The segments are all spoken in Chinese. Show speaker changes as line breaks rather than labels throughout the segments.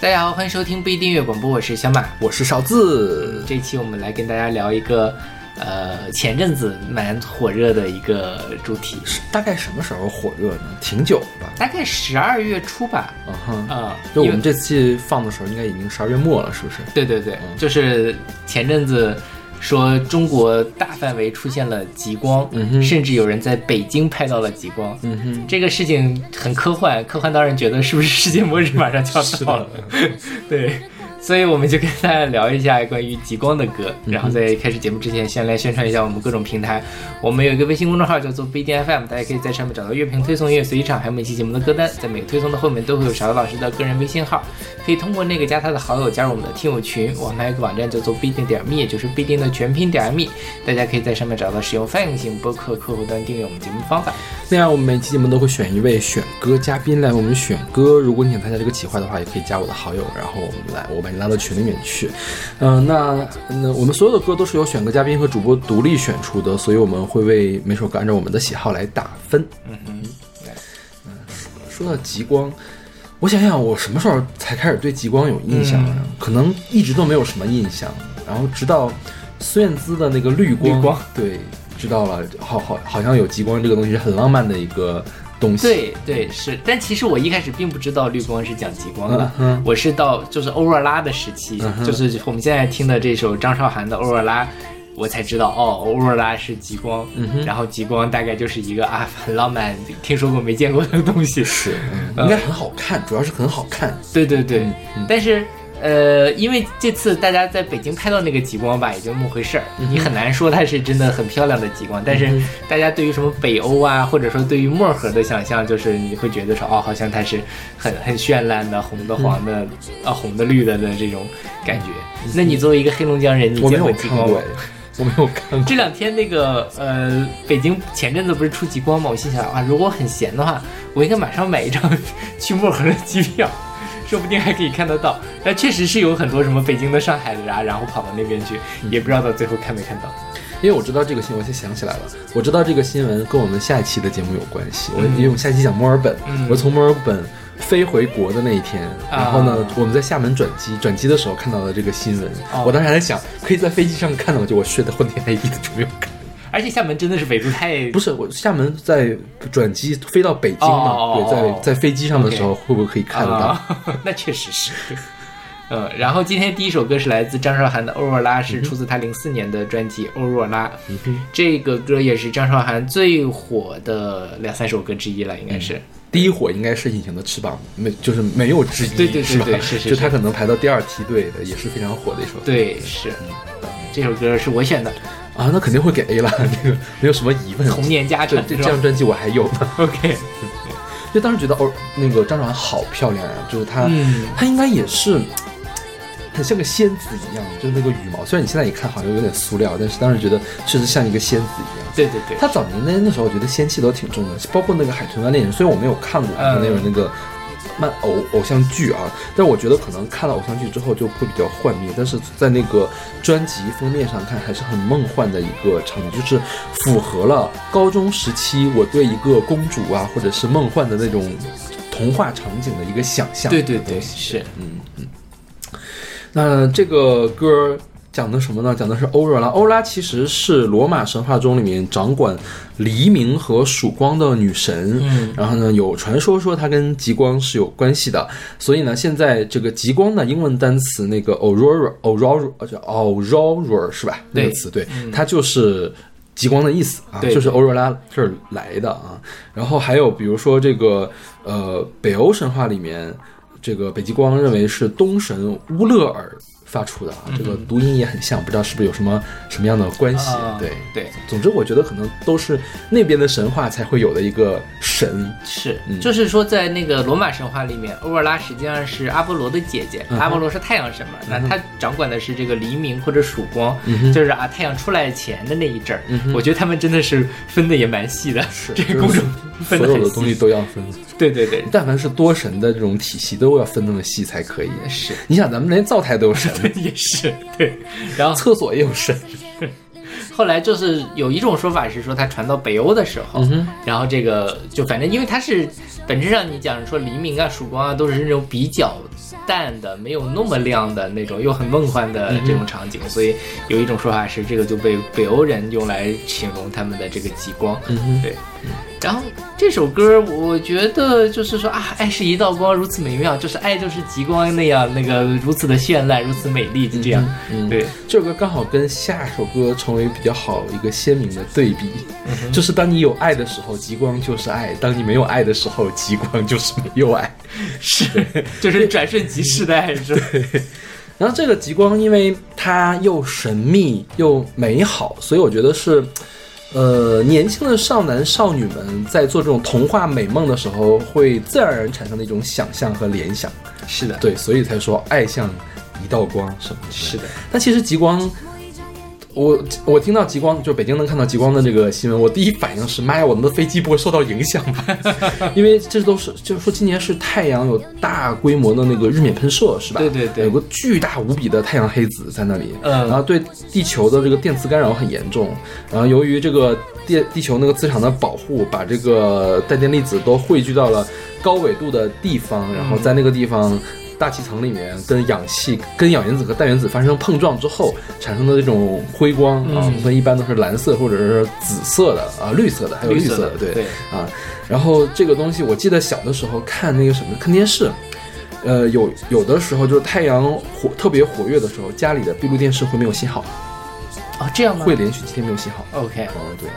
大家好欢迎收听不一定乐广播我是小马
我是勺子。
这期我们来跟大家聊一个呃，前阵子蛮火热的一个主题，
是大概什么时候火热呢？挺久了吧？
大概十二月初吧。
嗯哼，
啊，
就我们这期放的时候，应该已经十二月末了，是不是？
对对对，就是前阵子说中国大范围出现了极光，
嗯哼
甚至有人在北京拍到了极光。
嗯哼，
这个事情很科幻，科幻到让人觉得是不是世界末日马上就要到了？对，所以我们就跟大家聊一下关于极光的歌。然后在开始节目之前，先来宣传一下我们各种平台。我们有一个微信公众号叫做不一定 FM，大家可以在上面找到乐评推送、音乐随机场，还有每期节目的歌单。在每个推送的后面都会有小老师的个人微信号，可以通过那个加他的好友加入我们的听友群。我们还有一个网站叫做不一定点 me，也就是不一定的全拼点 me，大家可以在上面找到使用泛用型播客客户端订阅我们节目的方法。
另外，我们每期节目都会选一位选歌嘉宾来我们选歌。如果你想参加这个企划的话，也可以加我的好友，然后我们来，我把你拉到群里面去。嗯、那那我们所有的歌都是由选歌嘉宾和主播独立选出的，所以我们会为每首歌按照我们的喜好来打分。
嗯
说到极光，我想想，我什么时候才开始对极光有印象啊、
嗯
可能一直都没有什么印象，然后直到孙燕姿的那个绿光，
绿光
对，知道了，好好好像有极光这个东西是很浪漫的一个东西。
对对是，但其实我一开始并不知道绿光是讲极光的，
嗯
我是到就是欧若拉的时期，
嗯
就是我们现在听的这首张韶涵的《欧若拉》。我才知道哦，欧若拉是极光，
嗯
然后极光大概就是一个啊很浪漫，听说过没见过的东西。
是，嗯应该很好看，主要是很好看。
对对对，但是呃，因为这次大家在北京拍到那个极光吧，也就那么回事儿，你很难说它是真的很漂亮的极光。但是大家对于什么北欧啊，或者说对于漠河的想象，就是你会觉得说哦，好像它是很很绚烂的，红的、黄的，啊红的、绿的的这种感觉。那你作为一个黑龙江人，你见过极光吗
我没有看过。
这两天那个呃，北京前阵子不是出极光吗？我心想啊，如果我很闲的话，我应该马上买一张 去漠河的机票，说不定还可以看得到。但确实是有很多什么北京的、上海的啊，然后跑到那边去，也不知道到最后看没看到。
因为我知道这个新闻，我先想起来了。我知道这个新闻跟我们下一期的节目有关系。我
嗯
因为我们下期讲墨尔本，
嗯
我从墨尔本飞回国的那一天，
啊
然后呢，我们在厦门转机，转机的时候看到了这个新闻。
哦
我当时还在想，可以在飞机上看到，就我睡得昏天黑地的就没有看。
而且厦门真的是纬度太
不是，我厦门在转机飞到北京嘛？
哦
对，在在飞机上的时候会不会可以看得到？
啊 那确实是。嗯，然后今天第一首歌是来自张韶涵的《欧若拉》，是出自她零四年的专辑《欧若拉》。
嗯
这个歌也是张韶涵最火的两三首歌之一了，应该是。
第一火应该是《隐形的翅膀》，没就是没有之一，
对对对？对是是
就他可能排到第二梯队的，也是非常火的一首歌。
对，是。这首歌是我选的，
啊，那肯定会给 A 了，这个没有什么疑问。
童年家
这
产。
这这张专辑我还有呢，
OK，
就当时觉得哦，那个张韶涵好漂亮啊、就是她，
嗯
她应该也是很像个仙子一样，就是那个羽毛，虽然你现在一看好像有点塑料，但是当时觉得确实像一个仙子一样。
对对对，
她早年那那时候，我觉得仙气都挺重的，包括那个《海豚湾恋人》，虽然我没有看过
嗯
那种那个漫偶偶像剧啊，但我觉得可能看了偶像剧之后就会比较幻灭，但是在那个专辑封面上看，还是很梦幻的一个场景，就是符合了高中时期我对一个公主啊，或者是梦幻的那种童话场景的一个想象。
对对对，是。
嗯嗯那这个歌讲的什么呢？讲的是欧若拉。欧若拉其实是罗马神话中里面掌管黎明和曙光的女神。
嗯
然后呢，有传说说她跟极光是有关系的。所以呢，现在这个极光的英文单词那个 aurora，aurora 呃叫 aurora 是吧？那个词对，它就是。极光的意思啊，
对
就是欧若拉这儿来的啊。然后还有比如说这个呃，北欧神话里面，这个北极光认为是东神乌勒尔发出的啊，这个读音也很像，不知道是不是有什么什么样的关系？
啊
对。
对，
总之，我觉得可能都是那边的神话才会有的一个神。
是，
嗯
就是说，在那个罗马神话里面，欧若拉实际上是阿波罗的姐姐，
嗯
阿波罗是太阳神嘛，那他掌管的是这个黎明或者曙光，
嗯
就是啊太阳出来前的那一阵儿。
嗯
我觉得他们真的是分的也蛮细的，
是
这个工种分的很
所有的东西。都要分，
对对对，
但凡是多神的这种体系，都要分那么细才可以。
是，
你想，咱们连灶台都有神，
也是对。然后
厕所也有神，
后来就是有一种说法是说，他传到北欧的时候，
嗯
然后这个就反正因为他是本质上你讲说黎明啊、曙光啊，都是那种比较淡的、没有那么亮的那种，又很梦幻的这种场景，所以有一种说法是这个就被北欧人用来形容他们的这个极光。
嗯哼
对。然后这首歌，我觉得就是说啊，爱是一道光，如此美妙，就是爱就是极光那样，那个如此的绚烂，如此美丽，就这样。
嗯，
对，
这首歌刚好跟下首歌成为比较好一个鲜明的对比，
嗯
就是当你有爱的时候，极光就是爱；当你没有爱的时候，极光就是没有爱。
是，就是转瞬即逝的爱，是吧？
然后这个极光，因为它又神秘又美好，所以我觉得是，呃，年轻的少男少女们在做这种童话美梦的时候，会自然而然产生的一种想象和联想。
是的，
对，所以才说爱像一道光什么的。
是的。
但其实极光，我我听到极光，就北京能看到极光的这个新闻，我第一反应是，妈呀，我们的飞机不会受到影响吧？因为这都是，就是说今年是太阳有大规模的那个日冕喷射，是吧？
对对对
有个巨大无比的太阳黑子在那里，
嗯
然后对地球的这个电磁干扰很严重，然后由于这个电地球那个磁场的保护，把这个带电粒子都汇聚到了高纬度的地方，然后在那个地方。大气层里面跟氧气、跟氧原子和氮原子发生碰撞之后产生的这种辉光啊，
嗯
所以一般都是蓝色或者是紫色的啊，绿色的，还有绿
绿色的
对
对
啊。然后这个东西，我记得小的时候看那个什么看电视，呃，有有的时候就是太阳火特别活跃的时候，家里的闭路电视会没有信号，
啊，这样吗？
会连续几天没有信号。
OK。
哦，对，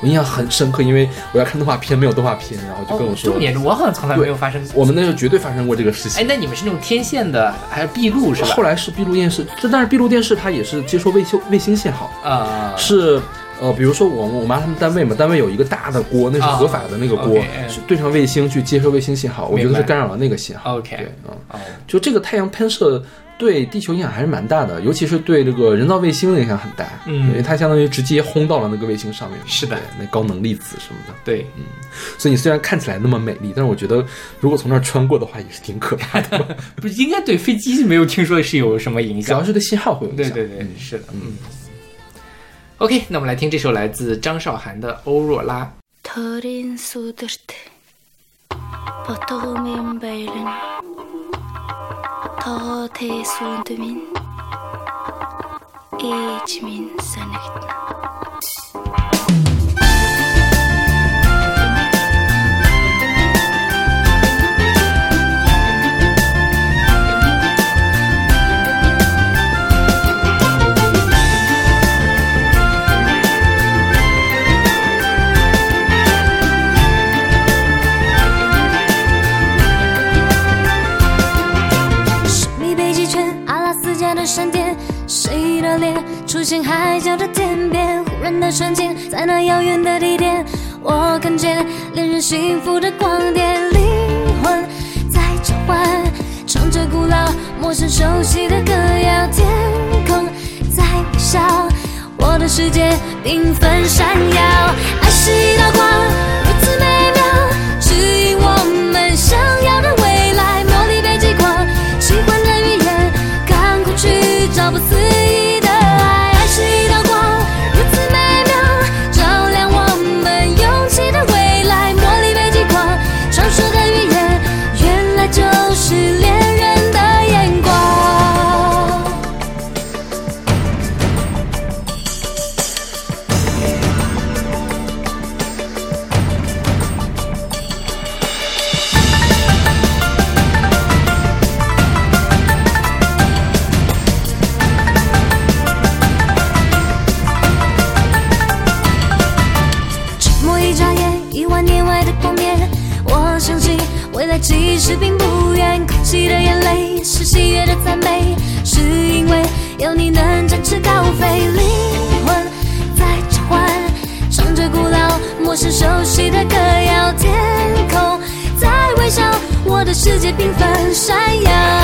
我印象很深刻，因为我要看动画片，没有动画片，然后就跟我说，
重点是我好像从来没有发生过。
我们那时候绝对发生过这个事情。
哎，那你们是那种天线的还是闭路是吧？
后来是闭路电视，这但是闭路电视它也是接收卫星卫星信号，
啊，
是呃，比如说我我妈他们单位嘛，单位有一个大的锅，那是合法的那个锅，对上卫星去接收卫星信号，我觉得是干扰了那个信号。
OK
对，嗯，
哦，
就这个太阳喷射对地球影响还是蛮大的，尤其是对这个人造卫星的影响很大，
嗯
因为它相当于直接轰到了那个卫星上面，
是的
那高能粒子什么的。
对，嗯
所以你虽然看起来那么美丽，但是我觉得如果从那儿穿过的话，也是挺可怕的，
不是应该对飞机没有听说是有什么影响？
主要是对信号会有影响。
对对对，是的，嗯。OK，那我们来听这首来自张韶涵的《欧若拉》。
Ta te son du min, ecimin sen gittin. 人？的瞬间，在那遥远的地点，我看见恋人幸福的光点，灵魂在召唤，唱着古老、陌生、熟悉的歌谣，天空在微笑，我的世界缤纷闪耀，爱是一道光，世界缤纷闪耀。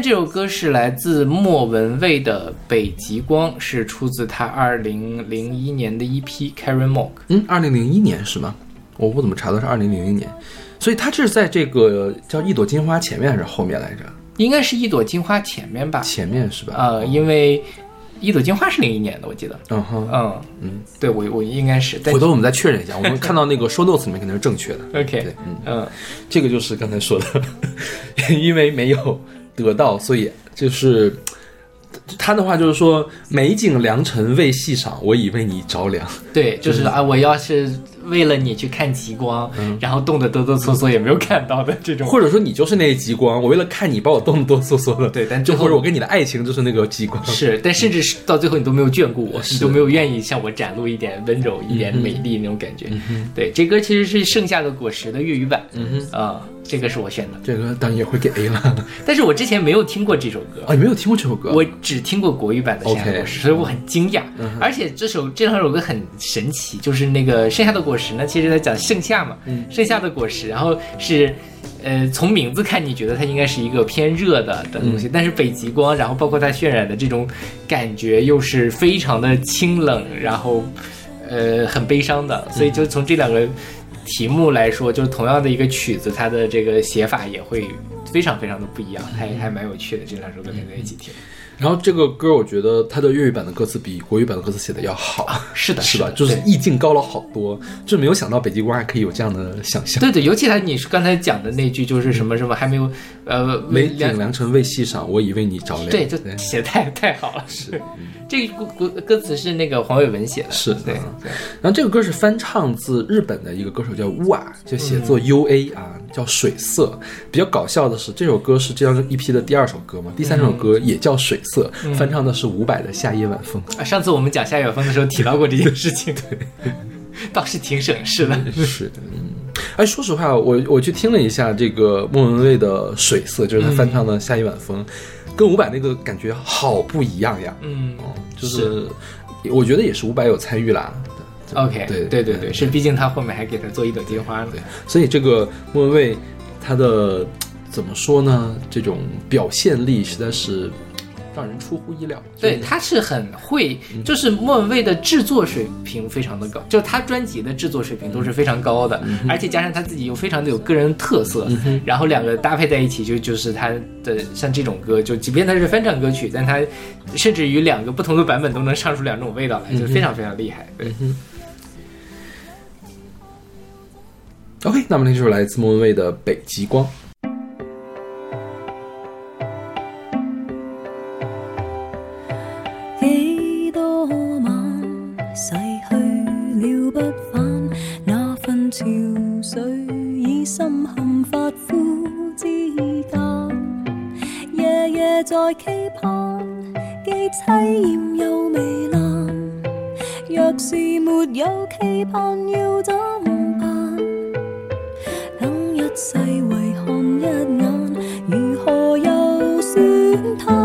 这首歌是来自莫文蔚的《北极光》，是出自他二零零一年的 EP《Karen Mock》。
嗯，二零零一年是吗？我不怎么查到是二零零一年，所以它是在这个叫一朵金花前面还是后面来着？
应该是一朵金花前面吧？
前面是吧？
呃，因为一朵金花是零一年的，我记得。
嗯哼，
嗯嗯，对我我应该是。
回头我们再确认一下，我们看到那个 show notes 里面肯定是正确的。
OK，
对，嗯，
嗯
这个就是刚才说的，因为没有得到，所以就是他的话就是说，美景良辰未细赏，我已为你着凉。
对，就是啊，我要是为了你去看极光，然后冻得哆哆嗦嗦也没有看到的这种。
或者说你就是那极光，我为了看你把我冻得哆哆嗦嗦的。
对但最后
就或者我跟你的爱情就是那个极光。
是，但甚至是到最后你都没有眷顾我，你都没有愿意向我展露一点温柔、一点美丽那种感觉。对，这歌其实是《盛夏的果实》的粤语版，嗯哼，啊、这个是我选的，
这个当然也会给 A 了
但是我之前没有听过这首歌。
啊！你没有听过这首歌？
我只听过国语版的《剩下的果实》所以我很惊讶。而且这首这两首歌很神奇，就是那个《剩下的果实》呢，其实在讲盛夏嘛，盛夏的果实，然后是。呃，从名字看，你觉得它应该是一个偏热的的东西，但是北极光，然后包括它渲染的这种感觉，又是非常的清冷，然后呃很悲伤的，所以就从这两个题目来说，就是同样的一个曲子，它的这个写法也会非常非常的不一样，还还蛮有趣的。这两首歌连在一起听，
然后这个歌，我觉得它的粤语版的歌词比国语版的歌词写的要好，
是的，
是吧？
的
就是意境高了好多，就没有想到北极光还可以有这样的想象。
对对，尤其他你是刚才讲的那句，就是什么什么还没有呃
美
两
景良辰未细赏，我已为你着凉。
对，就写太太好了。是，这个歌歌歌词是那个黄伟文写的。
是
对
嗯然后这个歌是翻唱自日本的一个歌手叫乌啊，就写作
嗯
U A 啊，叫水色。比较搞笑的是，这首歌是这张 EP 的第二首歌嘛，第三首歌也叫水色，
嗯
翻唱的是伍佰的《夏夜晚风》。
啊，上次我们讲夏夜晚风的时候提到过这件事情，对，倒是挺省事的。
是的，嗯，哎，说实话，我我去听了一下这个莫文蔚的《水色》，就是他翻唱的《夏夜晚风》，跟伍佰那个感觉好不一样呀。
嗯
哦，就是我觉得也是伍佰有参与啦。
，OK，
对
对对对，是，毕竟他后面还给他做一朵金花呢。
所以这个莫文蔚他的怎么说呢？这种表现力实在是让人出乎意料。
对，他是很会，就是莫文蔚的制作水平非常的高，就他专辑的制作水平都是非常高的，而且加上他自己又非常的有个人特色，然后两个搭配在一起，就就是他的像这种歌，就即便它是翻唱歌曲，但他甚至于两个不同的版本都能唱出两种味道来，就非常非常厉害。对
，OK，那么这就是来自莫文蔚的《北极光》。
潮水已深陷发肤之间，夜夜在期盼，既凄艳又糜烂。若是没有期盼，要怎办？等一世為看一眼，如何又算貪？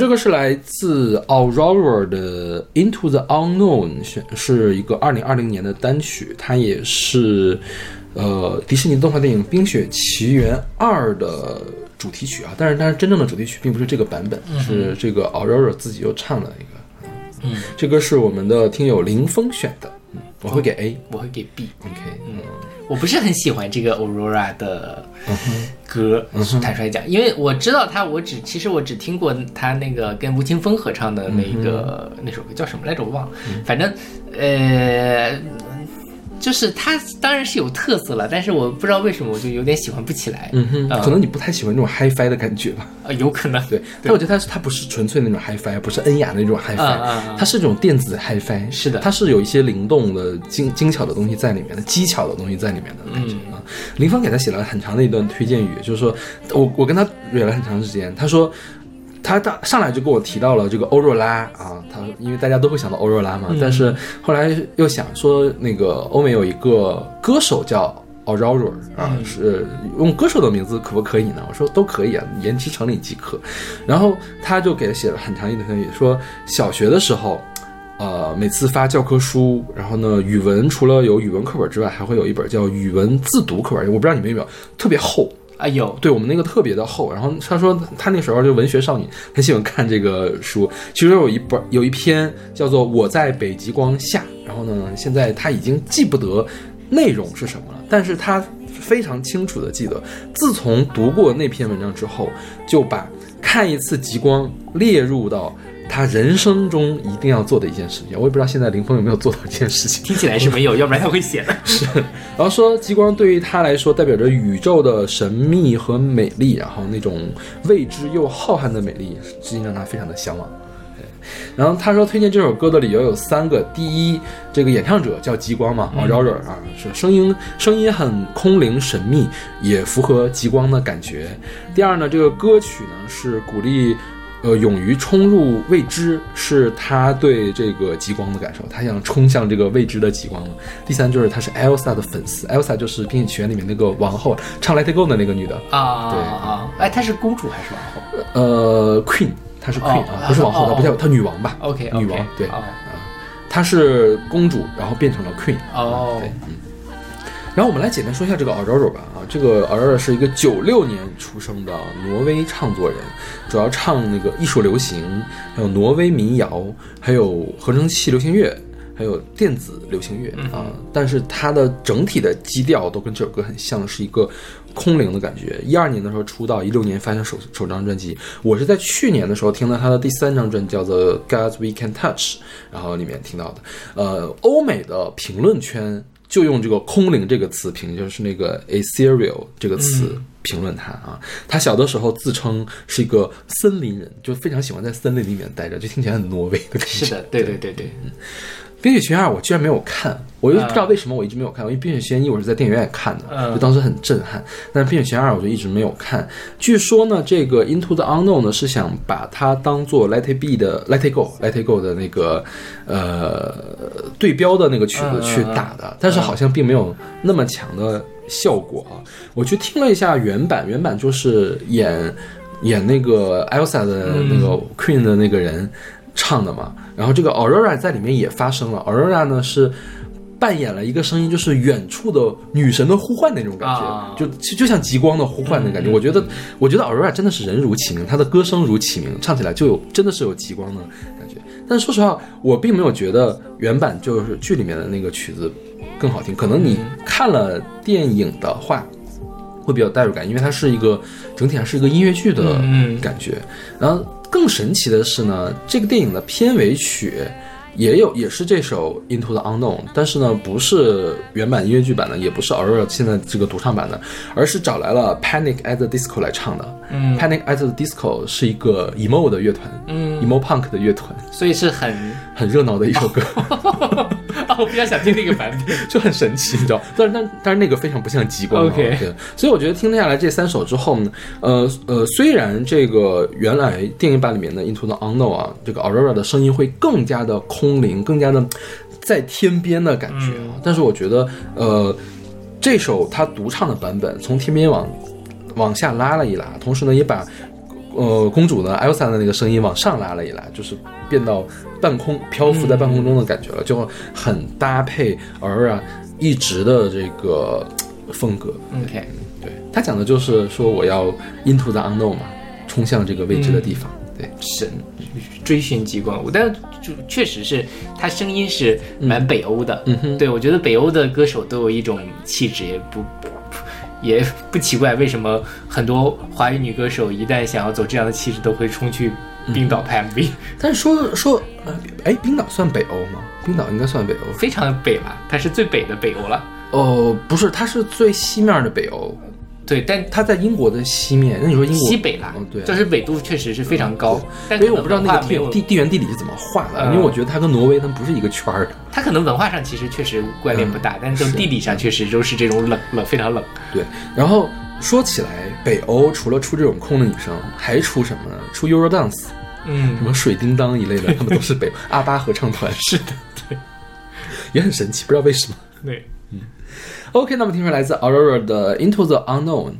这个是来自 Aurora 的《Into the Unknown》，选是一个二零二零年的单曲，它也是呃迪士尼动画电影《冰雪奇缘二》的主题曲啊，但是但是真正的主题曲并不是这个版本，是这个 Aurora 自己又唱了一个。
嗯，
这歌是我们的听友林峰选的，嗯，我会给 A。
我会给 B。
OK，嗯
我不是很喜欢这个 Aurora 的歌，坦率讲，因为我知道他，我只其实我只听过他那个跟吴青峰合唱的那个、那首歌叫什么来着，我忘了，反正呃。就是它当然是有特色了，但是我不知道为什么我就有点喜欢不起来。
嗯哼，
呃
可能你不太喜欢这种 HiFi 的感觉吧？
啊有可能
对，但我觉得它是它不是纯粹那种 HiFi，不是恩雅的那种 HiFi，、
嗯
它是这种电子 HiFi，
是的
它是有一些灵动的、精精巧的东西在里面的，技巧的东西在里面的感觉、
嗯
啊。林峰给他写了很长的一段推荐语，就是说我我跟他约了很长时间，他说。他大上来就跟我提到了这个欧若拉啊，他因为大家都会想到欧若拉嘛，但是后来又想说那个欧美有一个歌手叫 Aurora 啊，是用歌手的名字可不可以呢？我说都可以啊，言之成理即可。然后他就给他写了很长一段推荐语，说小学的时候。呃，每次发教科书，然后呢，语文除了有语文课本之外，还会有一本叫语文自读课本，我不知道你们有没有，特别厚，
啊有
对我们那个特别的厚。然后他说他那时候就文学少女，很喜欢看这个书。其中有一本有一篇叫做《我在北极光下》，然后呢，现在他已经记不得内容是什么了，但是他非常清楚的记得，自从读过那篇文章之后，就把看一次极光列入到。他人生中一定要做的一件事情，我也不知道现在林峰有没有做到这件事情。
听起来是没有，要不然他会写的。
是然后说极光对于他来说代表着宇宙的神秘和美丽，然后那种未知又浩瀚的美丽，至今让他非常的向往。对然后他说推荐这首歌的理由有三个：第一，这个演唱者叫极光嘛 a u r o r 啊，是声音声音很空灵神秘，也符合极光的感觉。第二呢，这个歌曲呢是鼓励。呃，勇于冲入未知是他对这个极光的感受，他想冲向这个未知的极光。第三就是他是 Elsa 的粉丝，Elsa 就是《冰雪奇缘》里面那个王后，唱《Let It Go》的那个女的，
啊
对
啊！哎，她是公主还是王后
呃，Queen，她是 Queen、不是王后，
哦
她不叫她女王吧
？OK，
女王对，
啊
她是公主，然后变成了 Queen。
哦
对，嗯。然后我们来简单说一下这个 Aurora 吧啊，这个 Aurora 是一个九六年出生的挪威唱作人，主要唱那个艺术流行，还有挪威民谣，还有合成器流行乐，还有电子流行乐啊。但是它的整体的基调都跟这首歌很像，是一个空灵的感觉。一二年的时候出道，一六年发行首首张专辑。我是在去年的时候听到他的第三张专辑叫做《Gods We Can Touch》，然后里面听到的。呃，欧美的评论圈。就用这个“空灵”这个词评，就是那个 “ethereal” 这个词评论他啊。他小的时候自称是一个森林人，就非常喜欢在森林里面待着，就听起来很挪威的感觉。
是的，对对对对，《
冰雪奇缘二》我居然没有看，我又不知道为什么我一直没有看。因为《冰雪奇缘一》我是在电影院看的，
嗯
就当时很震撼。但是《冰雪奇缘二》我就一直没有看。据说呢，这个《Into the Unknown》呢是想把它当做《Let It Be》的《Let It Go》《Let It Go》的那个呃对标的那个曲子
嗯
去打的，但是好像并没有那么强的效果啊。我去听了一下原版，原版就是演演那个 Elsa 的那个 Queen 的那个人。唱的嘛，然后这个 Aurora 在里面也发声了。Aurora 呢是扮演了一个声音，就是远处的女神的呼唤那种感觉，
啊
就就就像极光的呼唤的感觉。我觉得，我觉得 Aurora 真的是人如其名，她的歌声如其名，唱起来就有真的是有极光的感觉。但是说实话，我并没有觉得原版就是剧里面的那个曲子更好听。可能你看了电影的话。会比较代入感，因为它是一个整体上是一个音乐剧的
嗯
感觉。然后更神奇的是呢，这个电影的片尾曲也有也是这首《Into the Unknown》，但是呢不是原版音乐剧版的，也不是 Aurora 现在这个独唱版的，而是找来了 Panic at the Disco 来唱的。
嗯
，Panic at the Disco 是一个 emo 的乐团，
嗯
，emo punk 的乐团，
所以是很
很热闹的一首歌。
啊，我比较想听那个版本。
就很神奇，你知道？但是但但是那个非常不像极光对，所以我觉得听下来这三首之后呢，呃呃，虽然这个原来电影版里面的 Into the Unknown 啊，这个 Aurora 的声音会更加的空灵，更加的在天边的感觉啊，但是我觉得呃，这首他独唱的版本从天边往往下拉了一拉，同时呢也把。呃，公主呢，Elsa 的那个声音往上拉了一拉，就是变到半空漂浮在半空中的感觉了，就很搭配 Aurora 一直的这个风格。
OK，
对，他讲的就是说我要 into the unknown 嘛，冲向这个未知的地方。对，
神追寻极光，我但就确实是他声音是蛮北欧的，
嗯哼
对我觉得北欧的歌手都有一种气质，也不不也不奇怪，为什么很多华语女歌手一旦想要走这样的气质，都会冲去冰岛拍 MV，、
但是说说，呃，哎，冰岛算北欧吗？冰岛应该算北欧。
非常北了，它是最北的北欧了。
哦，不是，它是最西面的北欧，
对，但
它在英国的西面。那你说英国
西北啦，
哦对啊
就是纬度确实是非常高，但可能
因为我不知道那个地地地缘地理是怎么画的，
嗯
因为我觉得它跟挪威它不是一个圈儿的。
它可能文化上其实确实关联不大，但是地理上确实都是这种冷冷非常冷。
对，然后说起来，北欧除了出这种空的女生，还出什么呢？出 Eurodance，
嗯
什，么水叮当一类的，他们都是北 阿巴合唱团，
是的，对
也很神奇，不知道为什么。
对。
嗯 OK，那么听出来自 Aurora 的 Into the Unknown。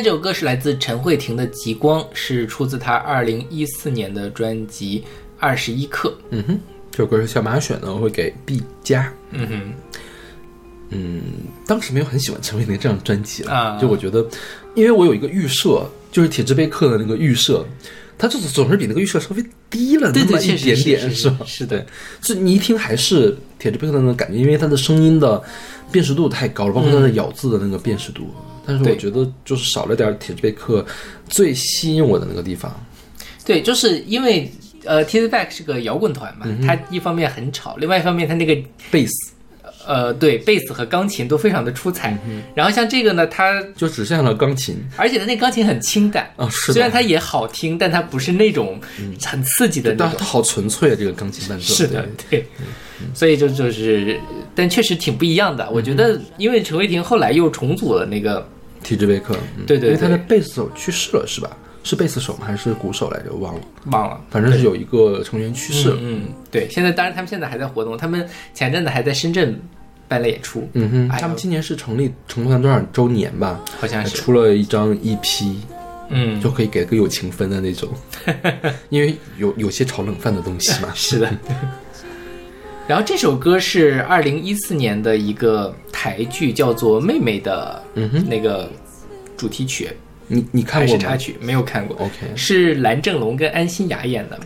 在这首歌是来自陈慧婷的《极光》，是出自她二零一四年的专辑《二十一克》。
嗯哼，这首歌是小马选的，我会给 B 加。
嗯哼，
嗯，当时没有很喜欢陈慧琳这张专辑了，
啊
就我觉得，因为我有一个预设，就是铁之贝克的那个预设，它就是总是比那个预设稍微低了那么一点点，
是
吧？
是的，
就你一听还是铁之贝克的那种感觉，因为它的声音的辨识度太高了，包括它的咬字的那个辨识度。但是我觉得就是少了点铁之贝克最吸引我的那个地方。
对，就是因为呃 t i z Back 是个摇滚团嘛，它一方面很吵，另外一方面它那个
贝斯
呃对贝斯和钢琴都非常的出彩。然后像这个呢，它
就只剩下了钢琴。
而且它那钢琴很清淡
啊
虽然它也好听，但它不是那种很刺激的那种。
但它。好纯粹啊，这个钢琴伴奏。
是的
对，
对，所以就就是，但确实挺不一样的。我觉
嗯
得，因为陈伟霆后来又重组了那个，
体制贝克，嗯
对对
因为他的贝斯手去世了，是吧？是贝斯手吗？还是鼓手来着？忘了，
忘了，
反正是有一个成员去世了。
嗯，对。现在当然他们现在还在活动，他们前阵子还在深圳办了演出，
嗯哼，他们今年是成立成团多少周年吧？
好像是，
出了一张 EP，
嗯，
就可以给个友情分的那种，因为有有些炒冷饭的东西嘛。
是的。然后这首歌是二零一四年的一个台剧，叫做《妹妹》的
嗯哼，
那个主题曲。
你你看过吗？
是插曲，没有看过。
？OK，
是蓝正龙跟安心雅演的。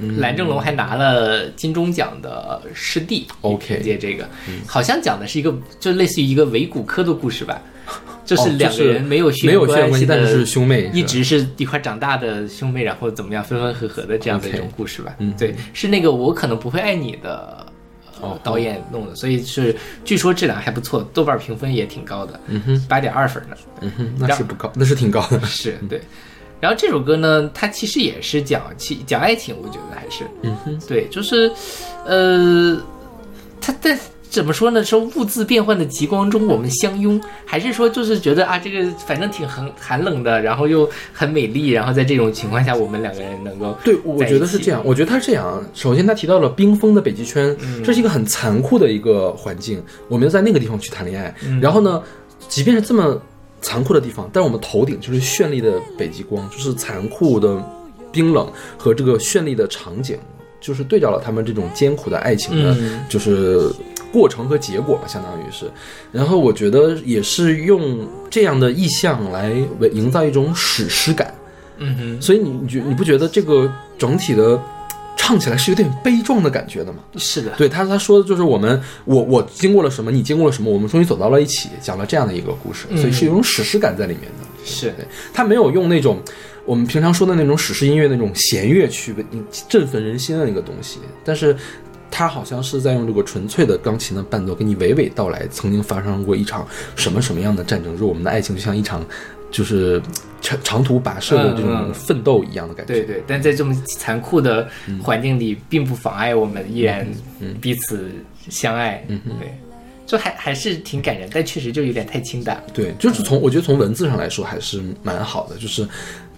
嗯。
蓝正龙还拿了金钟奖的师弟
OK
凭借这个，好像讲的是一个就类似于一个伪骨科的故事吧，就是
哦
两个人没有血
没有血缘关系，但是是兄妹，
一直是一块长大的兄妹，然后怎么样分分合合的这样的一种故事吧。
嗯。
对，是那个我可能不会爱你的。呃
哦
导演弄的，所以是据说质量还不错，豆瓣评分也挺高的，
嗯哼，
八点二分呢。
嗯哼，那是不高，那是挺高的。
是对。然后这首歌呢，它其实也是讲其讲爱情，我觉得还是，
嗯哼，
对，就是，呃，它但怎么说呢？说物质变幻的极光中我们相拥，还是说就是觉得啊，这个反正挺寒寒冷的，然后又很美丽，然后在这种情况下，我们两个人能够
对，我觉得是这样。我觉得他是这样。首先，他提到了冰封的北极圈，这是一个很残酷的一个环境，我们要在那个地方去谈恋爱。然后呢，即便是这么残酷的地方，但是我们头顶就是绚丽的北极光，就是残酷的冰冷和这个绚丽的场景，就是对照了他们这种艰苦的爱情的，
嗯
就是过程和结果吧，相当于是。然后我觉得也是用这样的意象来为营造一种史诗感。
嗯哼，
所以你你觉你不觉得这个整体的唱起来是有点悲壮的感觉的吗？
是的，
对他他说的就是我们我我经过了什么，你经过了什么，我们终于走到了一起，讲了这样的一个故事，所以是有一种史诗感在里面的。
是
对，他没有用那种我们平常说的那种史诗音乐那种弦乐去振奋人心的那个东西，但是。他好像是在用这个纯粹的钢琴的伴奏，给你娓娓道来曾经发生过一场什么什么样的战争，就是我们的爱情就像一场就是长长途跋涉的这
嗯嗯
种奋斗一样的感觉。
对对，但在这么残酷的环境里，并不妨碍我们依然彼此相爱。
嗯
对，就还还是挺感人，但确实就有点太清淡。
对，就是从我觉得从文字上来说还是蛮好的，就是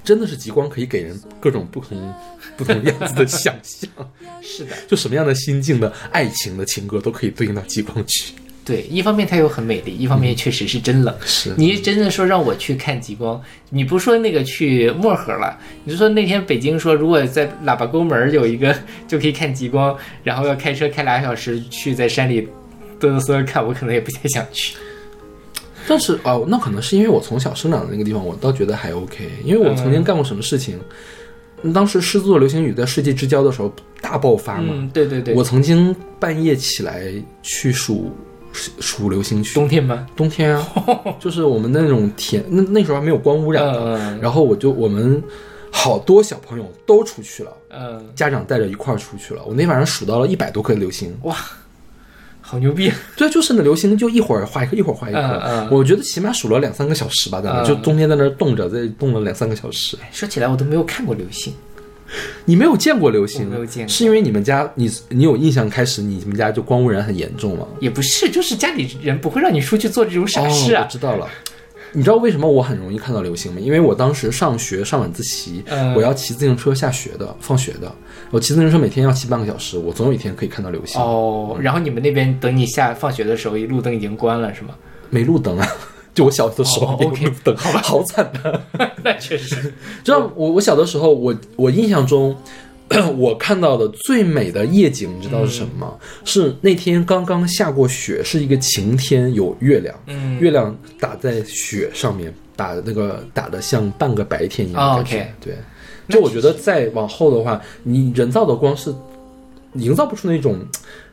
真的是极光可以给人各种不同不同样子的想象，
是的，
就什么样的心境的爱情的情歌都可以对应到极光去。
对，一方面它又很美丽，一方面确实是真冷。
是
你真的说让我去看极光，你不说那个去漠河了，你就说那天北京说如果在喇叭沟门儿有一个就可以看极光，然后要开车开俩小时去在山里嘚嘚瑟看，我可能也不太想去。
但是哦，那可能是因为我从小生长的那个地方，我倒觉得还 OK，因为我曾经干过什么事情。当时狮子座流星雨在世纪之交的时候大爆发嘛，
嗯，对对对，
我曾经半夜起来去数数流星去。
冬天吗？
冬天啊，就是我们那种田，那那时候还没有光污染的，
嗯嗯
然后我就我们好多小朋友都出去了，
嗯，
家长带着一块儿出去了。我那晚上数到了一百多颗流星，
哇，好牛逼！
对，就是那流星就一会儿画一颗，一会儿画一颗。
嗯嗯
我觉得起码数了两三个小时吧，在那、
嗯
就中间在那儿冻着，在冻了两三个小时。
说起来我都没有看过流星，
你没有见过流星？
没有见过
是因为你们家你你有印象开始你们家就光污染很严重吗？
也不是，就是家里人不会让你出去做这种傻事
哦，
啊
我。知道了。你知道为什么我很容易看到流星吗？因为我当时上学上晚自习，
嗯
我要骑自行车下学的，放学的。我骑自行车每天要骑半个小时，我总有一天可以看到流星。
哦，然后你们那边等你下放学的时候，路灯已经关了是吗？
没路灯啊，就我小的时候
哦
没灯，好吧，好惨的。
那确实，
知道我我小的时候，我我印象中，我看到的最美的夜景，你知道是什么吗？是那天刚刚下过雪，是一个晴天，有月亮，
嗯。
月亮打在雪上面，打那个打的像半个白天一样的感觉。
哦，OK。
对，就我觉得再往后的话，你人造的光是营造不出那种。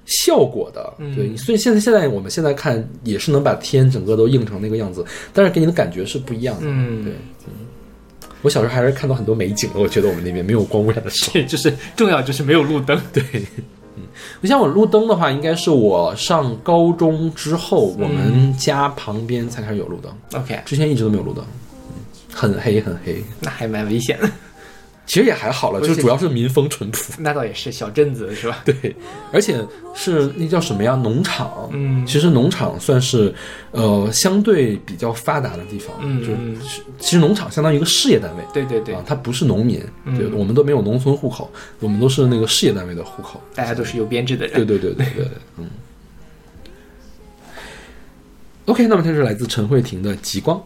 效果的，
嗯。
对，所以现在现在我们现在看也是能把天整个都映成那个样子，但是给你的感觉是不一样的，
嗯。
对，我小时候还是看到很多美景的。我觉得我们那边没有光污染的时候。
对，就是重要就是没有路灯。
对，嗯，我像我路灯的话，应该是我上高中之后，我们家旁边才开始有路灯
，OK，
之前一直都没有路灯，嗯很黑很黑。
那还蛮危险的。
其实也还好了，就是主要是民风淳朴。
那倒也是小镇子是吧？
对，而且是那叫什么呀？农场。
嗯
其实农场算是呃相对比较发达的地方。
嗯
就是
嗯
其实农场相当于一个事业单位。
对对对
啊，，它不是农民，
嗯
对，我们都没有农村户口，我们都是那个事业单位的户口。
大家都是有编制的人。
对对对对对对，嗯。OK，那么这是来自陈慧婷的《极光》。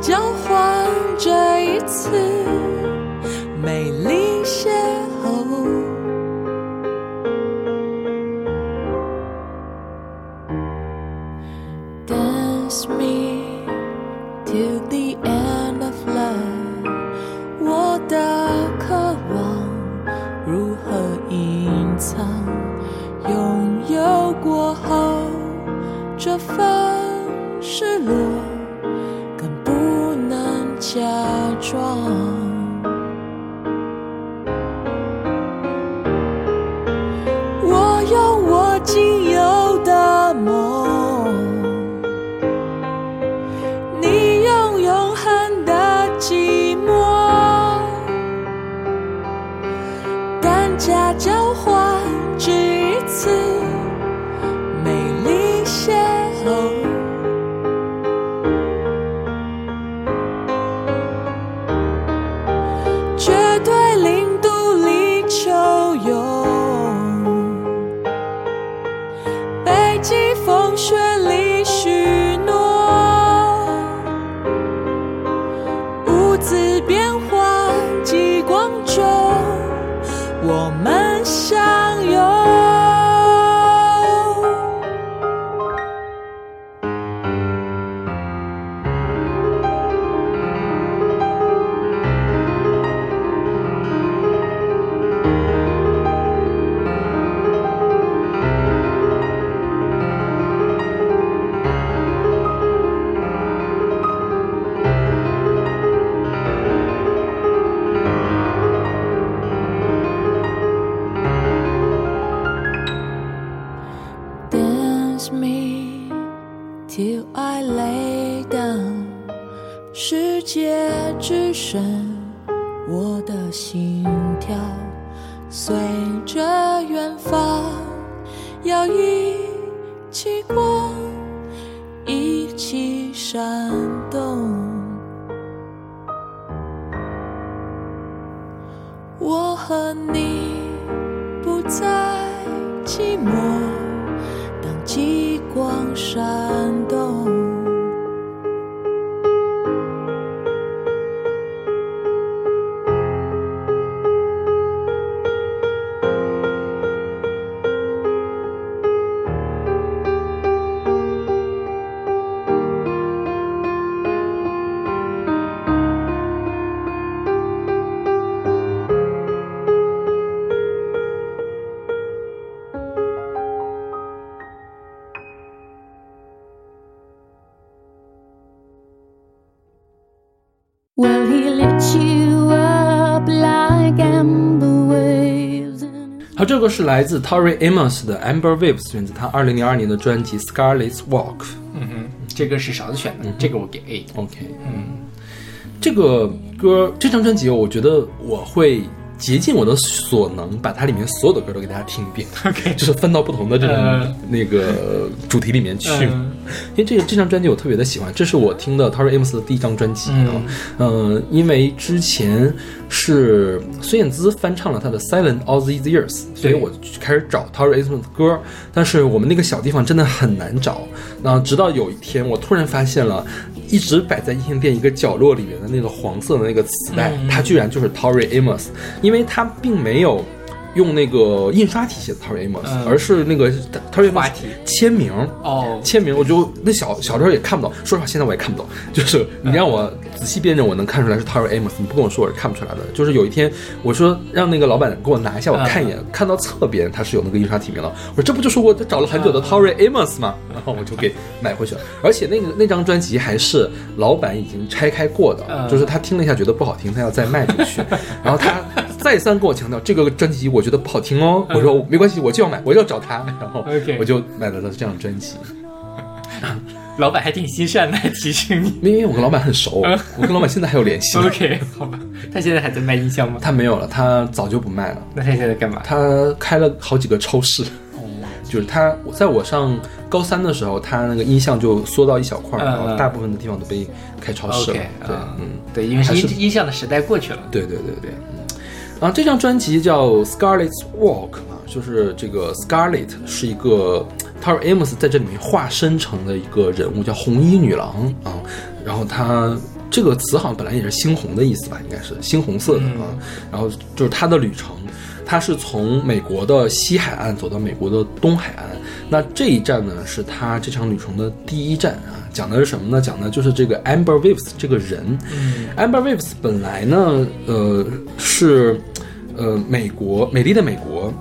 交换这一次我和你不再寂寞，当极光闪
是来自 Tori Amos 的 Amber Waves，选自他二零零二年的专辑《Scarlet's Walk》。
嗯哼，这个是勺子选的，这个我给 A。
OK，嗯，这个歌这张专辑，我觉得我会竭尽我的所能，把它里面所有的歌都给大家听一遍。
OK
就是分到不同的这种、
嗯
那个主题里面去。
嗯
因为这个这张专辑我特别的喜欢，这是我听的 Tori Amos 的第一张专辑啊。嗯、因为之前是孙燕姿翻唱了她的《Silent All These Years》，所以我开始找 Tori Amos 的歌，但是我们那个小地方真的很难找。那直到有一天，我突然发现了。一直摆在音像店一个角落里面的那个黄色的那个磁带，
嗯
它居然就是 Tori Amos，因为它并没有用那个印刷体写的 Tori Amos，、
嗯
而是那个 Amos
体
签名。
哦，
签名，我就那小小时候也看不懂，说实话，现在我也看不懂。就是你让我仔细辨认，我能看出来是 Tori Amos，你不跟我说，我是看不出来的。就是有一天，我说让那个老板给我拿一下，我看一眼，看到侧边他是有那个印刷体名了。我说这不就是我找了很久的 Tori Amos 吗？然后我就给买回去了。而且那个那张专辑还是老板已经拆开过的，
嗯
就是他听了一下觉得不好听，他要再卖出去。然后他再三跟我强调这个专辑我觉得不好听哦。我说没关系，我就要买，我就要找他。然后我就买了这张专辑。
老板还挺心善的，还提醒你。
因为我跟老板很熟，我跟老板现在还有联系。
OK，好吧，他现在还在卖音箱吗？
他没有了，他早就不卖了。
那他现在干嘛？
他开了好几个超市，就是他在我上高三的时候，他那个音像就缩到一小块然后
嗯
大部分的地方都被开超市了。
OK，
对，
啊
嗯，
对，因为是音音像的时代过去了。
对对对对。嗯然后这张专辑叫《Scarlet's Walk》啊，就是这个 Scarlet 是一个 Tori Amos 在这里面化身成了一个人物，叫红衣女郎啊。然后她这个词好像本来也是猩红的意思吧，应该是猩红色的啊。然后就是她的旅程，她是从美国的西海岸走到美国的东海岸。那这一站呢，是她这场旅程的第一站啊。讲的是什么呢？讲的就是这个 Amber Waves 这个人。
嗯
Amber Waves 本来呢，呃，是呃美国美丽的美国